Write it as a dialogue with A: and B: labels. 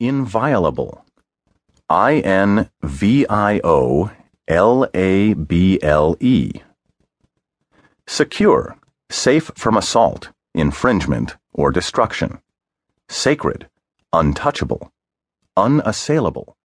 A: Inviolable. I N V I O L A B L E. Secure, safe from assault, infringement, or destruction. Sacred, untouchable, unassailable.